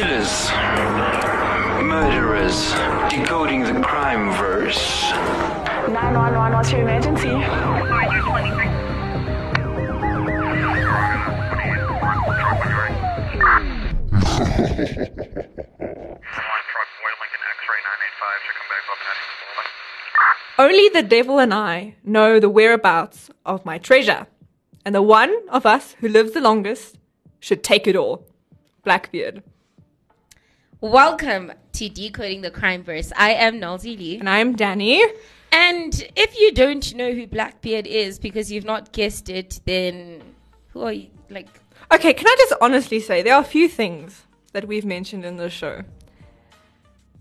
Killers, murderers, decoding the crime verse. 911, what's your emergency? Only the devil and I know the whereabouts of my treasure, and the one of us who lives the longest should take it all. Blackbeard. Welcome to Decoding the Crime Verse. I am Nalzi Lee. And I'm Danny. And if you don't know who Blackbeard is because you've not guessed it, then who are you? Like, Okay, can I just honestly say there are a few things that we've mentioned in this show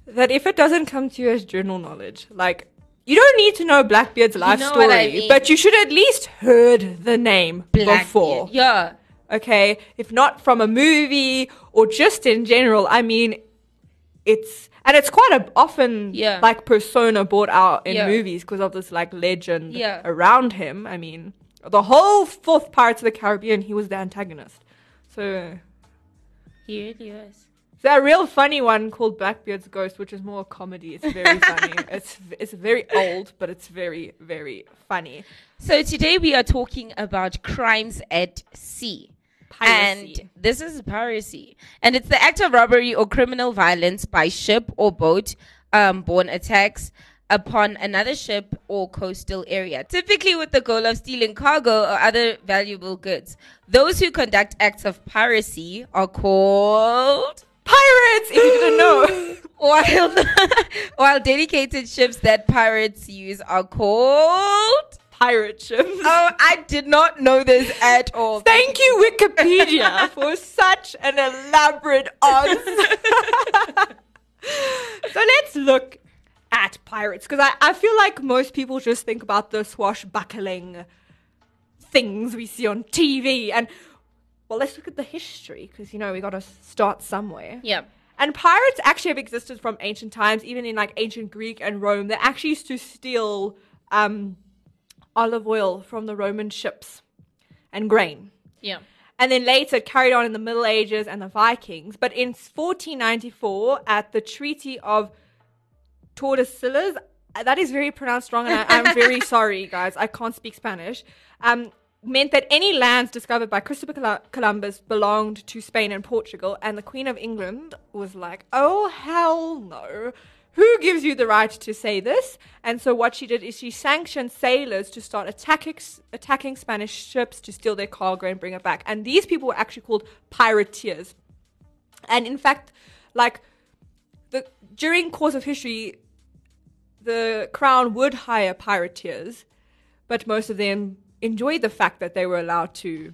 that if it doesn't come to you as journal knowledge, like you don't need to know Blackbeard's life know story, I mean. but you should at least heard the name before. Yeah. okay? If not from a movie or just in general, I mean, it's and it's quite a often Yeah. like persona brought out in Yeah. movies because of this like legend Yeah. around him. I mean, the whole fourth Pirates of the Caribbean, he was the antagonist. So He really was. there's a real funny one called Blackbeard's Ghost, which is more a comedy. It's very funny. It's it's very old, but it's very very funny. So today we are talking about crimes at sea. Piracy. And this is piracy. And it's the act of robbery or criminal violence by ship or boat um, borne attacks upon another ship or coastal area, typically with the goal of stealing cargo or other valuable goods. Those who conduct acts of piracy are called Pirates, if you didn't know. while while dedicated ships that pirates use are called Pirate ships. Oh, I did not know this at all. Thank you, Wikipedia, for such an elaborate answer. so let's look at pirates because I, I feel like most people just think about the swashbuckling things we see on TV. And, well, let's look at the history because, you know, we got to start somewhere. Yeah. And pirates actually have existed from ancient times, even in like ancient Greek and Rome. They actually used to steal um, olive oil from the Roman ships and grain. Yeah. And then later it carried on in the Middle Ages and the Vikings. But in 1494, at the Treaty of Tordesillas, uh, that is very pronounced wrong, and I, I'm very sorry, guys. I can't speak Spanish. Um, meant that any lands discovered by Christopher Columbus belonged to Spain and Portugal, and the Queen of England was like, "Oh hell no." Who gives you the right to say this? And so what she did is she sanctioned sailors to start attacking attacking Spanish ships to steal their cargo and bring it back. And these people were actually called pirateers. And in fact, like the during course of history, the crown would hire pirateers, but most of them enjoyed the fact that they were allowed to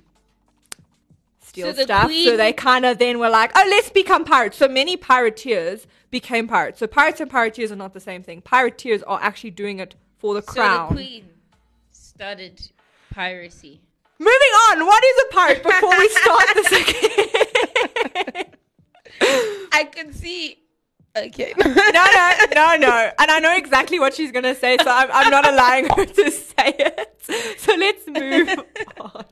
steal So the stuff. So they kind of then were like, "Oh, let's become pirates." So many pirateers became pirates. So pirates and pirateers are not the same thing. Pirateers are actually doing it for the crown. So the queen started piracy. Moving on. What is a pirate before we start this again? I can see. Okay. no, no, no, no. And I know exactly what she's going to say, so I'm, I'm not allowing her to say it. So let's move on.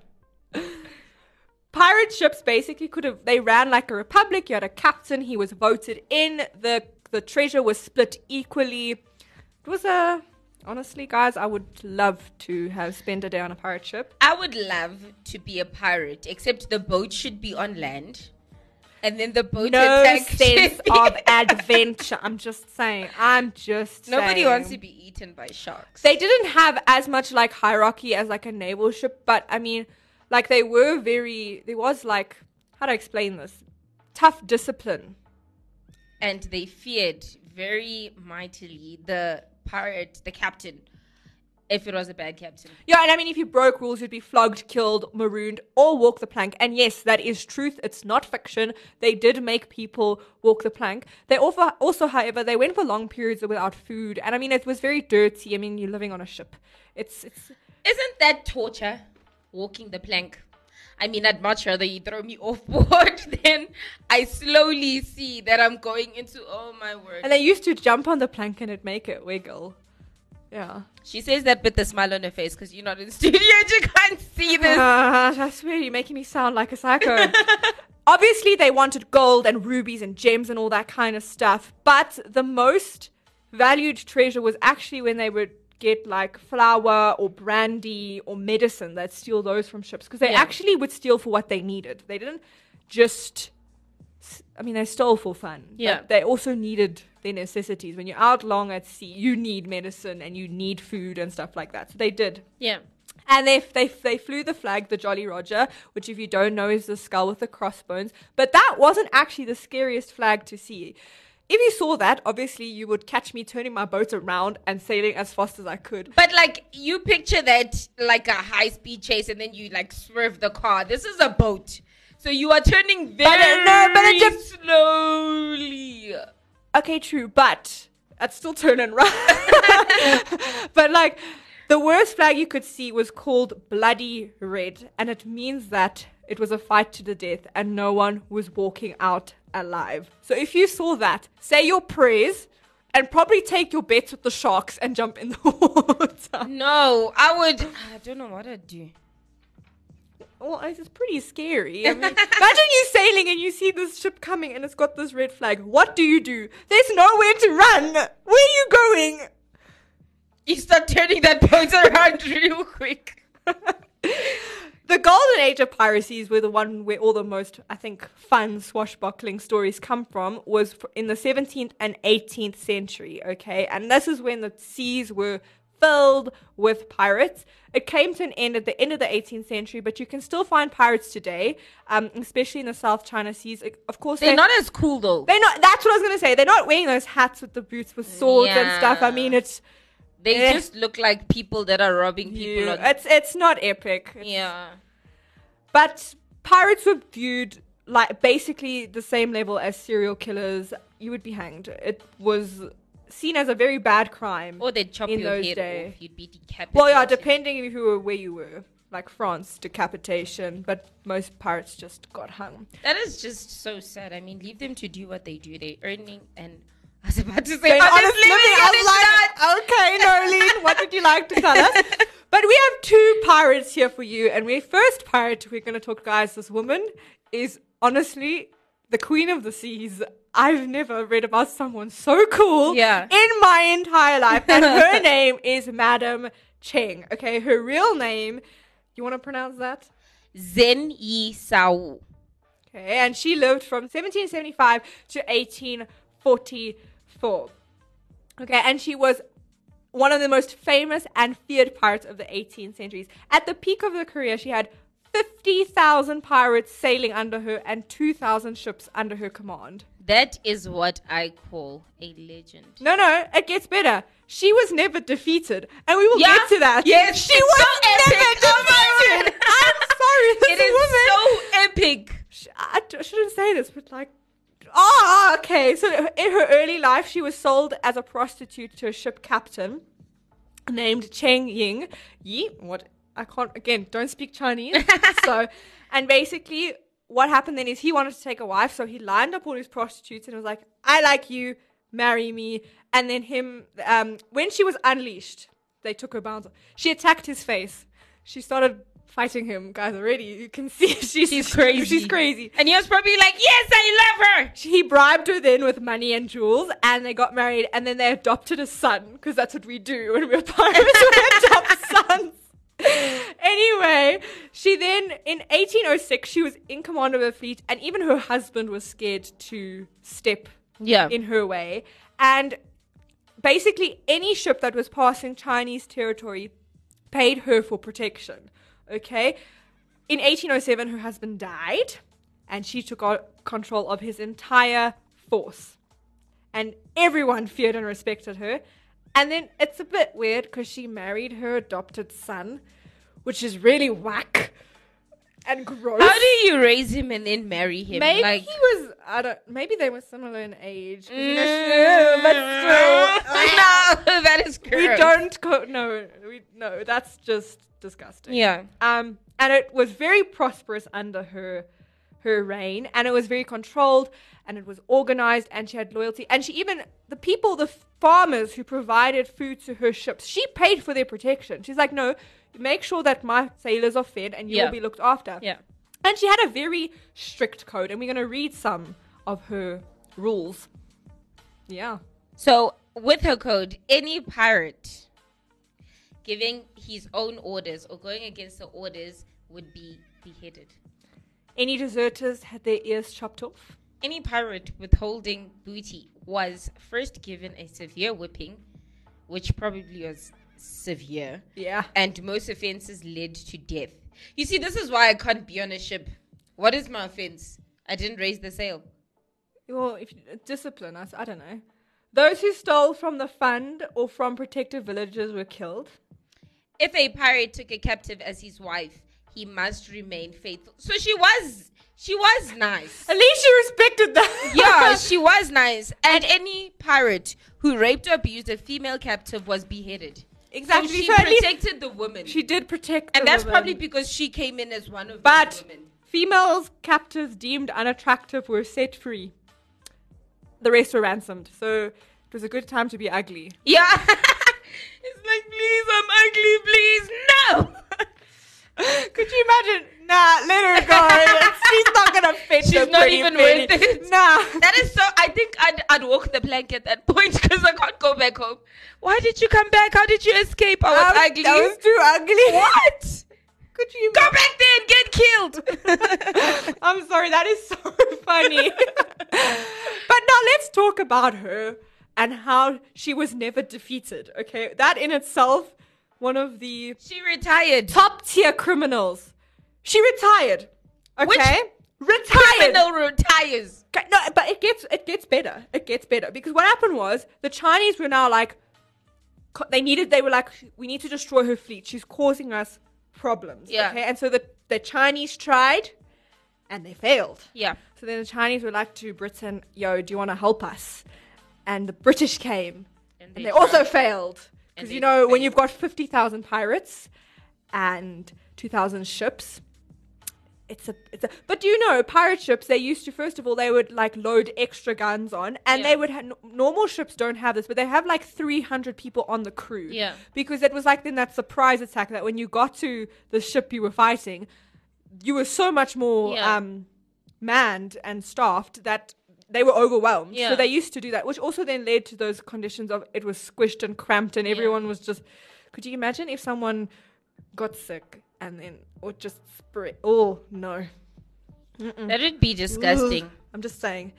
Pirate ships basically could have, they ran like a republic. You had a captain, he was voted in. The, the treasure was split equally. It was a, honestly, guys, I would love to have spent a day on a pirate ship. I would love to be a pirate, except the boat should be on land. And then the boat No sense of adventure. I'm just saying. I'm just Nobody saying. wants to be eaten by sharks. they didn't have as much like hierarchy as like a naval ship, but I mean, like they were very. There was like how do I explain this tough discipline. and they feared very mightily the pirate, the captain, if it was a bad captain. Yeah, and I mean, if you broke rules, you'd be flogged, killed, marooned, or walk the plank. And yes, that is truth. It's not fiction. They did make people walk the plank. They also, also, however, they went for long periods without food, and I mean, it was very dirty. I mean, you're living on a ship. It's it's Isn't that torture? Walking the plank. I mean, I'd much rather you throw me off board than I slowly see that I'm going into, oh my word. and I used to jump on the plank and it'd make it wiggle. Yeah. She says that with a smile on her face because you're not in the studio and you can't see this. Uh, I swear you're making me sound like a psycho. obviously they wanted gold and rubies and gems and all that kind of stuff, but the most valued treasure was actually when they would get like flour or brandy or medicine. They'd steal those from ships because they Yeah. actually would steal for what they needed. They didn't just. I mean, they stole for fun. but Yeah. they also needed their necessities. When you're out long at sea, you need medicine and you need food and stuff like that. So they did. Yeah. And they, they they flew the flag, the Jolly Roger, which if you don't know is the skull with the crossbones. But that wasn't actually the scariest flag to see. If you saw that, obviously you would catch me turning my boat around and sailing as fast as I could. But like you picture that like a high speed chase and then you like swerve the car. This is a boat. So you are turning very it- uh, no, but it just- slowly. Okay, true, but I'd still turn and run. but like the worst flag you could see was called bloody red, and it means that it was a fight to the death and no one was walking out alive. So if you saw that, say your prayers and probably take your bets with the sharks and jump in the water. No, I would I don't know what I'd do. Well, it's pretty scary. I mean, imagine you sailing and you see this ship coming and it's got this red flag. What do you do? There's nowhere to run. Where are you going? You start turning that boat around real quick. The golden age of piracies, were the one where all the most, I think, fun swashbuckling stories come from, was in the 17th and 18th century, okay? And this is when the seas were filled with pirates. It came to an end at the end of the 18th century, but you can still find pirates today, um, especially in the South China Seas. Of course, They're they- not as cool though. They're not. That's what I was gonna say. They're not wearing those hats with the boots with swords and stuff. I mean, it's They Eh. just look like people that are robbing people. you, on, it's it's not epic. It's- yeah. But pirates were viewed like basically the same level as serial killers. You would be hanged. It was seen as a very bad crime. Or they'd chop In your those head days. off. You'd be decapitated. well, yeah, depending you were where you were. Like France, decapitation, but most pirates just got hung. That is just so sad. I mean, leave them to do what they do. They're earning and I was about to say Then honest honest living living, and I was like, okay, Nolene, what would you like to tell us? But we have two pirates here for you, and our first pirate we're going to talk, guys. This woman is honestly the queen of the seas. I've never read about someone so cool Yeah. in my entire life, and her name is Madam Cheng. Okay, her real name. You want to pronounce that? Zheng Yi Sao. Okay, and she lived from 1775 to 1844. Okay, and she was one of the most famous and feared pirates of the 18th centuries. At the peak of her career, she had 50,000 pirates sailing under her and 2,000 ships under her command. That is what I call a legend. No, no, it gets better. She was never defeated, and we will Yeah, get to that. yes, she was so never epic. Oh defeated. I'm sorry, this It is woman. so epic. I shouldn't say this, but like, oh, okay. So in her early life, she was sold as a prostitute to a ship captain named Cheng Ying Yi. What I can't again. Don't speak Chinese. so, and basically, what happened then is he wanted to take a wife, so he lined up all his prostitutes and was like, "I like you, marry me." And then him, um, when she was unleashed, they took her bounds. She attacked his face. She started fighting him, guys. Already, you can see she's She's crazy. She's crazy. And he was probably like, Yes, I love her. He bribed her then with money and jewels, and they got married, and then they adopted a son because that's what we do when we're pirates. we adopt sons. anyway, she then in 1806 she was in command of a fleet, and even her husband was scared to step Yeah. in her way. And basically, any ship that was passing Chinese territory paid her for protection. Okay? In 1807, her husband died, and she took control of his entire force. And everyone feared and respected her. And then it's a bit weird because she married her adopted son, which is really whack and gross. How do you raise him and then marry him? Maybe like, he was. I don't. Maybe they were similar in age. Mm. but still, no, that is gross. we don't. Co- no, we no. That's just disgusting. Yeah. Um, and it was very prosperous under her her reign, and it was very controlled, and it was organized, and she had loyalty, and she even the people, the farmers who provided food to her ships, she paid for their protection. She's like, no, make sure that my sailors are fed, and you'll Yeah. be looked after. Yeah. And she had a very strict code, and we're going to read some of her rules. Yeah. So, with her code, any pirate giving his own orders or going against the orders would be beheaded. Any deserters had their ears chopped off. Any pirate withholding booty was first given a severe whipping, which probably was severe, Yeah. and most offenses led to death. You see, this is why I can't be on a ship. What is my offense? I didn't raise the sail. Well, if discipline, I, s- I don't know. Those who stole from the fund or from protected villages were killed. If a pirate took a captive as his wife, he must remain faithful. So she was, she was nice. At least she respected that. yeah, she was nice. And any pirate who raped or abused a female captive was beheaded. exactly. So she So protected the woman. she did protect. and that's women. probably because she came in as one of But the women. females captives deemed unattractive were set free. The rest were ransomed. So it was a good time to be ugly. Yeah. it's like, please, I'm ugly, please. No. Could you imagine? Nah, let her go. She's not gonna fit. She's not even penny. worth it. Nah. That is so. I think I'd, I'd walk the plank at that point because I can't go back home. Why did you come back? How did you escape? I was I ugly. I was too ugly. what? Could you Go back there and get killed. I'm sorry, that is so funny. but now let's talk about her and how she was never defeated. Okay, that in itself, one of the she retired. top tier criminals. She retired. Okay, Which retired. Criminal retires. Okay, No, but it gets it gets better. It gets better because what happened was the Chinese were now like they needed. They were like, we need to destroy her fleet. She's causing us problems. Yeah. Okay, and so the the Chinese tried, and they failed. Yeah. So then the Chinese were like to Britain, "Yo, do you want to help us?" And the British came, and they, also failed because you they know when you've got fifty thousand pirates and two thousand ships, it's a it's a. But do you know pirate ships? They used to first of all they would like load extra guns on, and Yeah. they would have normal ships don't have this, but they have like three hundred people on the crew. Yeah. because it was like then that surprise attack that when you got to the ship you were fighting, you were so much more Yeah. um manned and staffed that they were overwhelmed. Yeah. So they used to do that, which also then led to those conditions of it was squished and cramped and everyone was just. Could you imagine if someone got sick and then or just spread? Oh no, That would be disgusting. I'm just saying.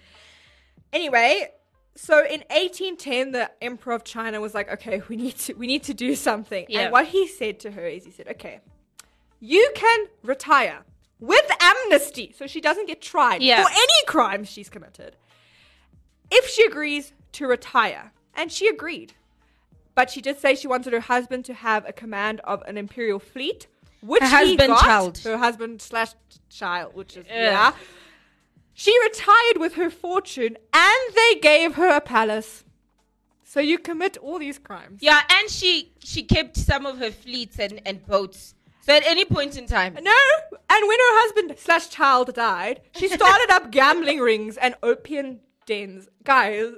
Anyway, so in 1810, the emperor of China was like, "Okay, we need to we need to do something." Yeah. And what he said to her is, he said, "Okay, you can retire with amnesty, so she doesn't get tried Yeah. for any crimes she's committed, if she agrees to retire." And she agreed, but she did say she wanted her husband to have a command of an imperial fleet. Which Her he husband, got. child. her husband slash child, which is Ugh. yeah. She retired with her fortune and they gave her a palace. So you commit all these crimes. Yeah, and she she kept some of her fleets and, and boats. So at any point in time, No, and when her husband slash child died, she started up gambling rings and opium dens. Guys,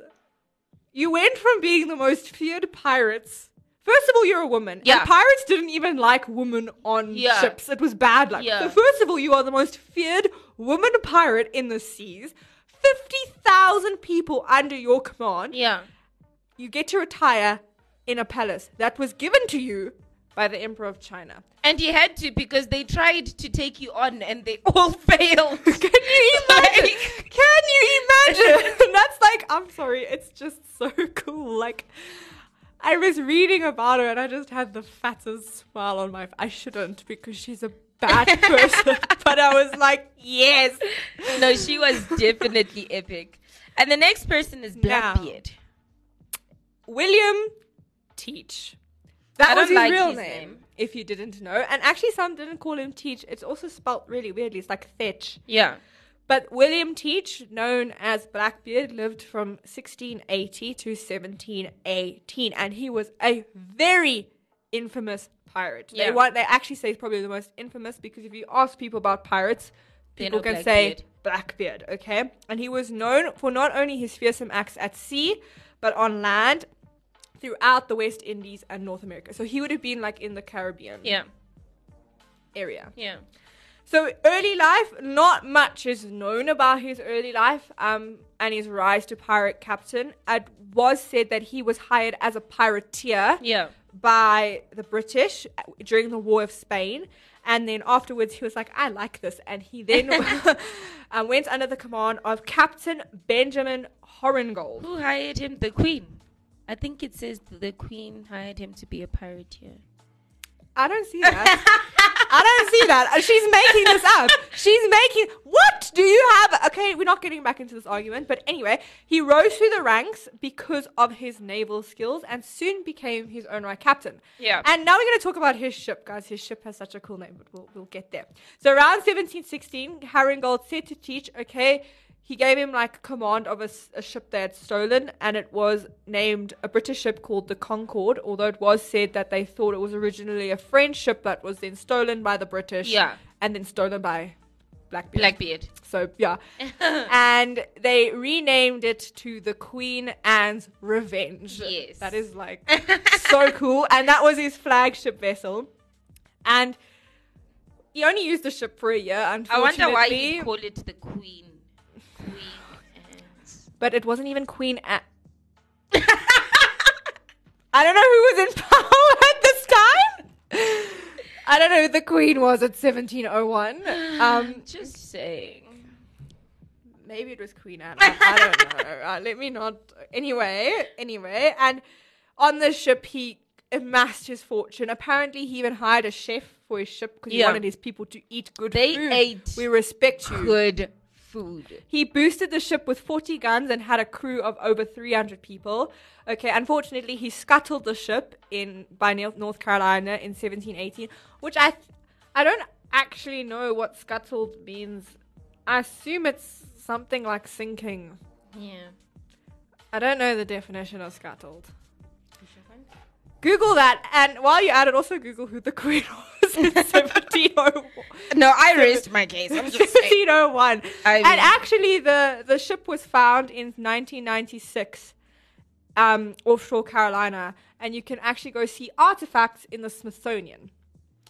you went from being the most feared pirates. First of all, you're a woman. Yeah. And pirates didn't even like women on Yeah. ships. It was bad luck. Yeah. So first of all, you are the most feared woman pirate in the seas. 50,000 people under your command. yeah, You get to retire in a palace that was given to you by the Emperor of China. and you had to because they tried to take you on and they all failed. Can you imagine? Like- Can you imagine? That's like, I'm sorry, it's just so cool. Like, I was reading about her and I just had the fattest smile on my. face. I shouldn't because she's a bad person, but I was like, yes. no, she was definitely epic. And the next person is Now. Blackbeard. William Teach. That was his like real his name, name. if you didn't know. And actually, some didn't call him Teach. It's also spelt really weirdly. It's like Thetch. Yeah, But William Teach, known as Blackbeard, lived from 1680 to 1718, and he was a very infamous pirate. They want they actually say he's probably the most infamous because if you ask people about pirates, people can say Blackbeard. Blackbeard. Okay, and he was known for not only his fearsome acts at sea, but on land. Throughout the West Indies and North America. So he would have been like in the Caribbean yeah, area. yeah. So early life, not much is known about his early life um, and his rise to pirate captain. It was said that he was hired as a pirateer Yeah. by the British during the War of Spain. And then afterwards, he was like, I like this. And he then uh, went under the command of Captain Benjamin Hornigold. Who hired him? The Queen. I think it says the Queen hired him to be a pirateer. I don't see that. I don't see that. Uh, She's making this up. She's making. What do you have? Okay, we're not getting back into this argument, but anyway, he rose through the ranks because of his naval skills and soon became his own right captain. Yeah. And now we're going to talk about his ship, guys. His ship has such a cool name, but we'll, we'll get there. So around 1716, Hornigold said to Teach, okay, he gave him like command of a ship they had stolen, and it was named a British ship called the Concorde. Although it was said that they thought it was originally a French ship that was then stolen by the British, Yeah. and then stolen by Blackbeard. Blackbeard. So yeah, and they renamed it to the Queen Anne's Revenge. Yes. that is like so cool, and that was his flagship vessel, and he only used the ship for a year. I wonder why he call it the Queen. But it wasn't even Queen Anne. I don't know who was in power at this time. I don't know who the Queen was at 1701. Um, Just saying. Maybe it was Queen Anne. I, I don't know. Uh, let me not. Anyway, anyway, and on the ship he amassed his fortune. Apparently, he even hired a chef for his ship because he wanted his people to eat good They food. ate We respect you. Good food. He boosted the ship with 40 guns and had a crew of over 300 people. Okay, unfortunately, he scuttled the ship in by North Carolina in 1718, which I th- I don't actually know what scuttled means. I assume it's something like sinking. Yeah. I don't know the definition of scuttled. Google that, and while you're at it, also Google who the Queen was in 1701. No, I raised my case. I'm just 1701. I and actually, the, the ship was found in 1996 um, offshore Carolina, and you can actually go see artifacts in the Smithsonian.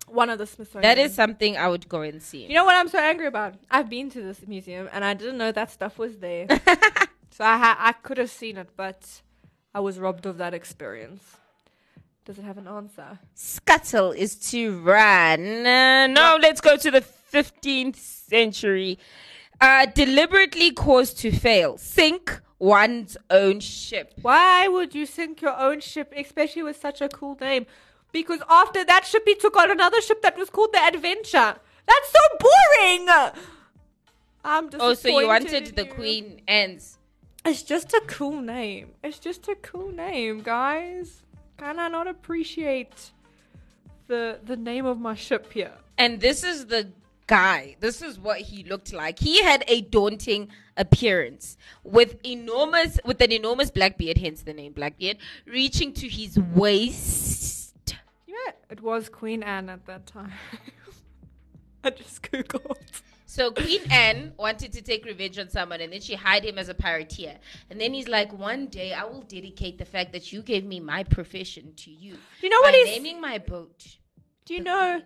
One of the Smithsonian. That is something I would go and see. You know what I'm so angry about? I've been to this museum, and I didn't know that stuff was there. so I ha- I could have seen it, but I was robbed of that experience. Does it have an answer? Scuttle is to run. Uh, no, let's go to the 15th century. Uh, deliberately caused to fail. Sink one's own ship. Why would you sink your own ship, especially with such a cool name? Because after that ship, he took on another ship that was called the Adventure. That's so boring. I'm just Oh, so you wanted the you. Queen Anne's. It's just a cool name. It's just a cool name, guys. Can I not appreciate the the name of my ship here? And this is the guy. This is what he looked like. He had a daunting appearance with enormous with an enormous black beard, hence the name Blackbeard, reaching to his waist. Yeah, it was Queen Anne at that time. I just googled. So Queen Anne wanted to take revenge on someone and then she hired him as a pirateer. And then he's like, One day I will dedicate the fact that you gave me my profession to you. Do you know what he's- naming my boat. Do you know?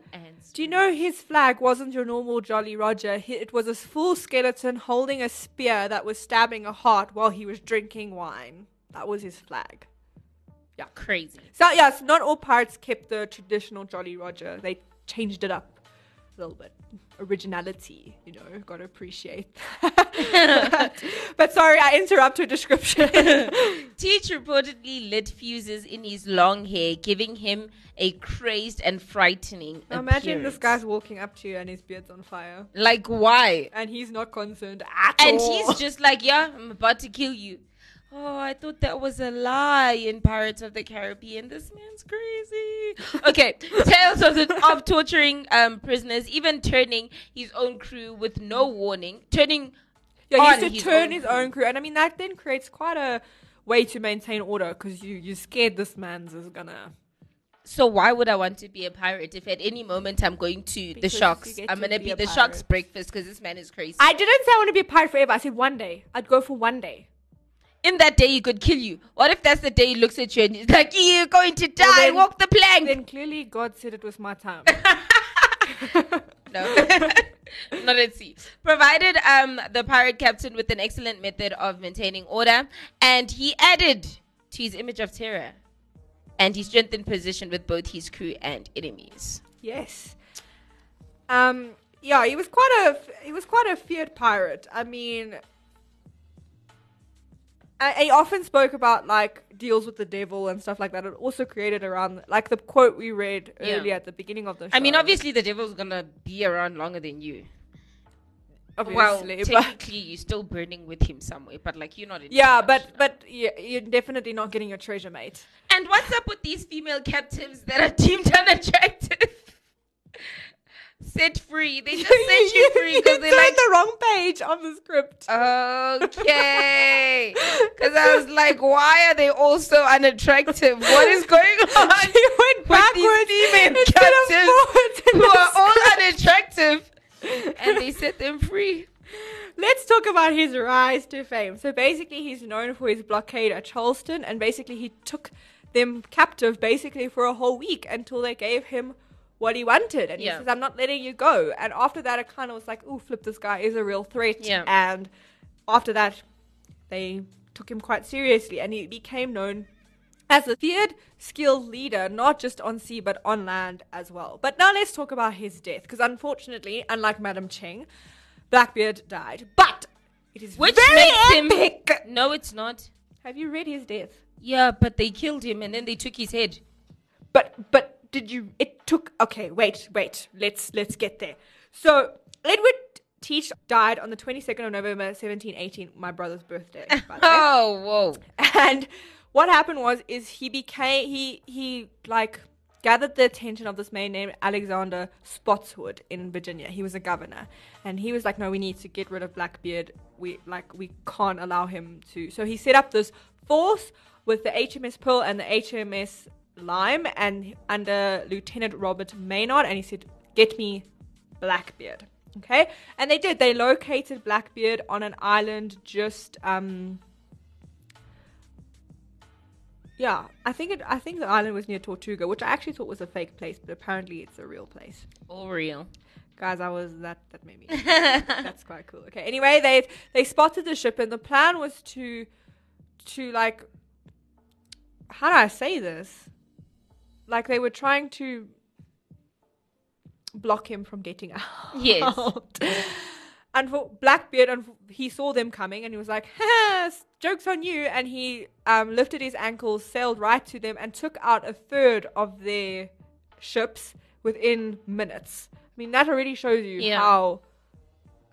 Do you know his flag wasn't your normal Jolly Roger? He, it was a full skeleton holding a spear that was stabbing a heart while he was drinking wine. That was his flag. Yeah, crazy. So yes, not all pirates kept the traditional Jolly Roger. They changed it up little bit. Originality, you know, gotta appreciate. that. but sorry, I interrupt your description. Teach reportedly lit fuses in his long hair, giving him a crazed and frightening Now Imagine this guy's walking up to you and his beard's on fire, like why? and he's not concerned at And all. And he's just like, yeah, I'm about to kill you. Oh, I thought that was a lie in Pirates of the Caribbean. This man's crazy. Okay, tales of the, of torturing um, prisoners, even turning his own crew with no warning, turning Yeah, he used to turn his own crew, and I mean that then creates quite a way to maintain order because you you're scared this man's is gonna. So why would I want to be a pirate if at any moment I'm going to the sharks? I'm to gonna be be, the pirate. sharks' breakfast because this man is crazy. I didn't say I want to be a pirate forever. I said one day. I'd go for one day. In that day, he could kill you. What if that's the day he looks at you and he's like, "You're going to die. then- Walk the plank." Then clearly God said it was my time. No, not at sea. Provided um, the pirate captain with an excellent method of maintaining order, and he added to his image of terror, and he strengthened position with both his crew and enemies. Yes. Um. Yeah, he was quite a he was quite a feared pirate. I mean, I, he often spoke about like deals with the devil and stuff like that. It also created around like the quote we read Yeah. earlier at the beginning of the show. I mean, obviously, the devil's gonna be around longer than you. obviously, well, but technically, you're still burning with him somewhere, but like you're not in. yeah, charge, but no. but yeah, you're definitely not getting your treasure, mate. And what's up with these female captives that are deemed unattractive? Set free. They just set you free because they like. the wrong page on the script. Okay. Because I was like, why are they all so unattractive? What is going on? you went backwards these female instead of captives who are all unattractive. And they set them free. Let's talk about his rise to fame. So basically, he's known for his blockade at Charleston, and basically, he took them captive basically for a whole week until they gave him what he wanted. And Yeah. he says, I'm not letting you go. And after that, it kind of was like, oh, flip, this guy is a real threat. Yeah. And after that, they took him quite seriously, and he became known as a feared, skilled leader, not just on sea but on land as well. But now let's talk about his death, because unfortunately, unlike Madam Cheng, Blackbeard died. But it is Which very makes him. epic. No, it's not. Have you read his death? Yeah, but they killed him and then they took his head. But but did you? It took. Okay, wait, wait. Let's let's get there. So Edward Teach died on the twenty second of November, seventeen eighteen, my brother's birthday. By the way. Oh, whoa. And what happened was is he became he he like gathered the attention of this man named Alexander Spotswood in Virginia. He was a governor. And he was like, No, we need to get rid of Blackbeard. We like we can't allow him to so he set up this force with the HMS Pearl and the HMS Lyme and under Lieutenant Robert Maynard and he said, Get me Blackbeard. Okay? And they did. They located Blackbeard on an island just um yeah, I think it. I think the island was near Tortuga, which I actually thought was a fake place, but apparently it's a real place. All real. Guys, I was that. That made me. that's quite cool. Okay. Anyway, they they spotted the ship, and the plan was to, to like. How do I say this? Like they were trying to block him from getting out. Yes. And for Blackbeard, and he saw them coming, and he was like, ha, "Jokes on you!" And he um, lifted his ankles, sailed right to them, and took out a third of their ships within minutes. I mean, that already shows you Yeah. how,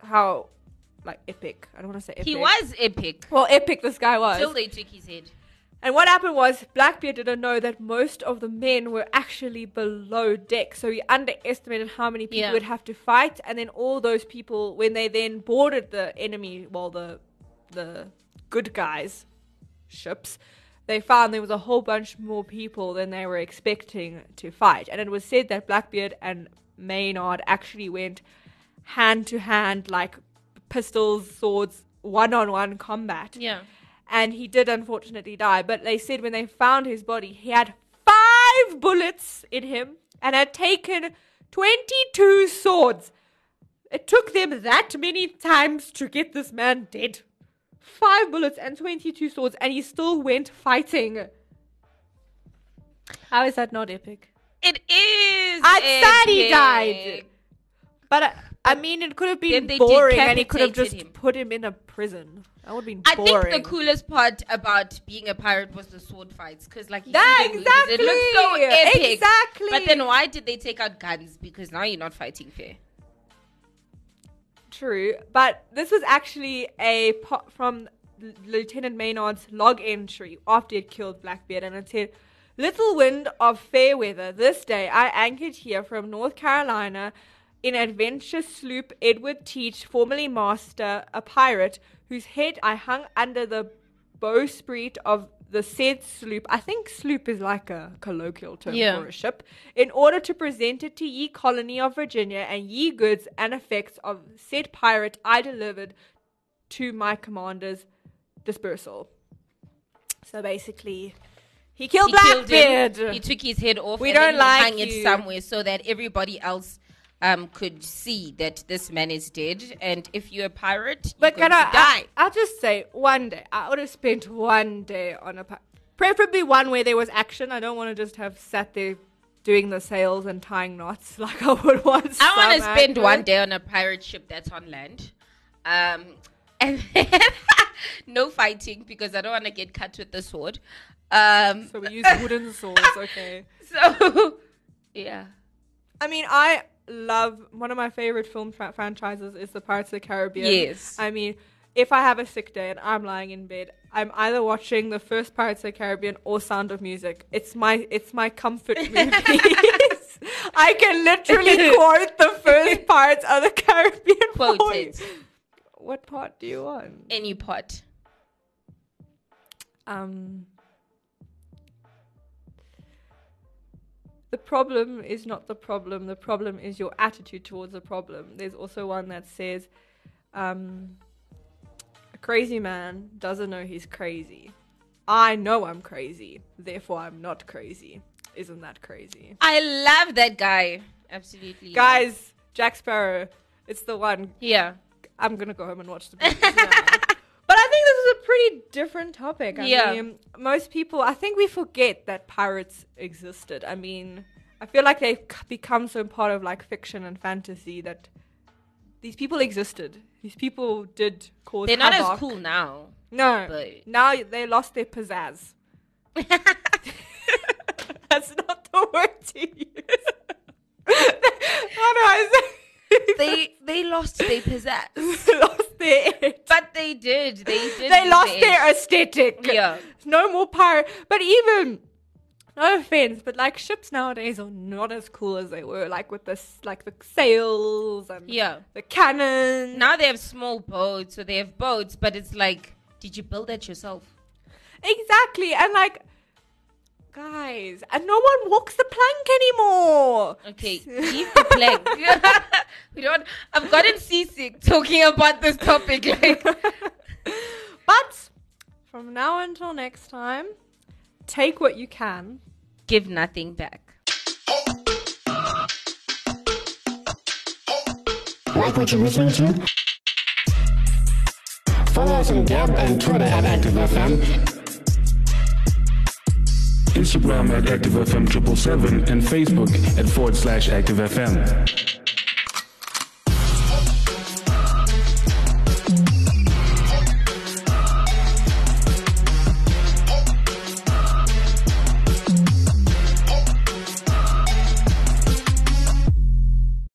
how, like epic. I don't want to say epic. He was epic. well epic. This guy was. Till they took his head. And what happened was Blackbeard didn't know that most of the men were actually below deck, so he underestimated how many people Yeah. would have to fight. And then all those people, when they then boarded the enemy, well, the the good guys' ships, they found there was a whole bunch more people than they were expecting to fight. And it was said that Blackbeard and Maynard actually went hand to hand, like pistols, swords, one on one combat Yeah. And he did unfortunately die. But they said when they found his body, he had five bullets in him and had taken 22 swords. It took them that many times to get this man dead. Five bullets and 22 swords, and he still went fighting. How is that not epic? It is. I'm sad he died. But I, I mean, it could have been they boring, and he could have just him. put him in a prison. That would have been I think the coolest part about being a pirate was the sword fights, because like That- movies, it looks so exactly, epic. exactly. But then why did they take out guns? Because now you're not fighting fair. True, but this was actually a po- from L- Lieutenant Maynard's log entry after he had killed Blackbeard, and it said, "Little wind of fair weather. This day I anchored here from North Carolina in adventure sloop Edward Teach, formerly master, a pirate, whose head I hung under the bowsprit of the said sloop. I think sloop is like a colloquial term Yeah. for a ship. In order to present it to ye colony of Virginia and ye goods and effects of said pirate, I delivered to my commander's dispersal. So basically, he killed He killed Blackbeard. him. He took his head off. We and don't like hung it somewhere so that everybody else um, could see that this man is dead, and if you're a pirate, But can I, die. I? I'll just say one day. I would have spent one day on a, pirate. preferably one where there was action. I don't want to just have sat there doing the sails and tying knots like I would want. I want to spend one day on a pirate ship that's on land. Um, and then no fighting because I don't want to get cut with the sword. Um, So we use wooden swords. Okay. so, yeah. I mean, I love one of my favorite film fra- franchises is the Pirates of the Caribbean. Yes. I mean, if I have a sick day and I'm lying in bed, I'm either watching the first Pirates of the Caribbean or Sound of Music. It's my it's my comfort movie. I can literally quote the first Pirates of the Caribbean. Quote for it. you. What part do you want? Any part. Um, the problem is not the problem. The problem is your attitude towards the problem. There's also one that says, um, a crazy man doesn't know he's crazy. I know I'm crazy, therefore I'm not crazy. Isn't that crazy? I love that guy. Absolutely. Guys, Jack Sparrow, it's the one. Yeah. I'm gonna go home and watch the movies now. But I think this is a pretty different topic. I Yeah. mean, most people, I think we forget that pirates existed. I mean, I feel like they've become so part of like fiction and fantasy that these people existed. These people did cause. They're not havoc. as cool now. No, but- now they lost their pizzazz. That's not the word to use. I? They they lost their pizzazz. they lost their. But they did. They did. they lost their their aesthetic. Yeah. No more pirate. But even, no offense, but like ships nowadays are not as cool as they were. Like with this, like the sails and Yeah. the cannon. Now they have small boats, so they have boats, but it's like, did you build that yourself? Exactly. And like, guys, and no one walks the plank anymore. Okay, leave the plank. we don't. I've gotten seasick talking about this topic. Like, But from now until next time, take what you can. give nothing back. Like what you're listening to? Follow us on Gab and Twitter at ActiveFM. Instagram at ActiveFM777 and Facebook at forward slash ActiveFM.